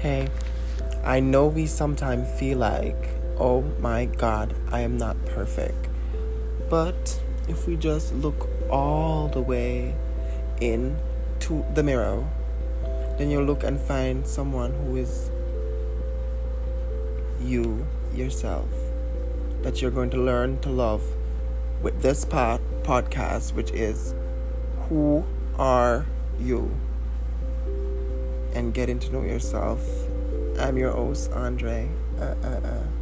Hey, I know we sometimes feel like, oh my god, I am not perfect. But if we just look all the way into the mirror, then you'll look and find someone who is you yourself that you're going to learn to love with this part podcast which is who are you and getting to know yourself i'm your host andre uh, uh, uh.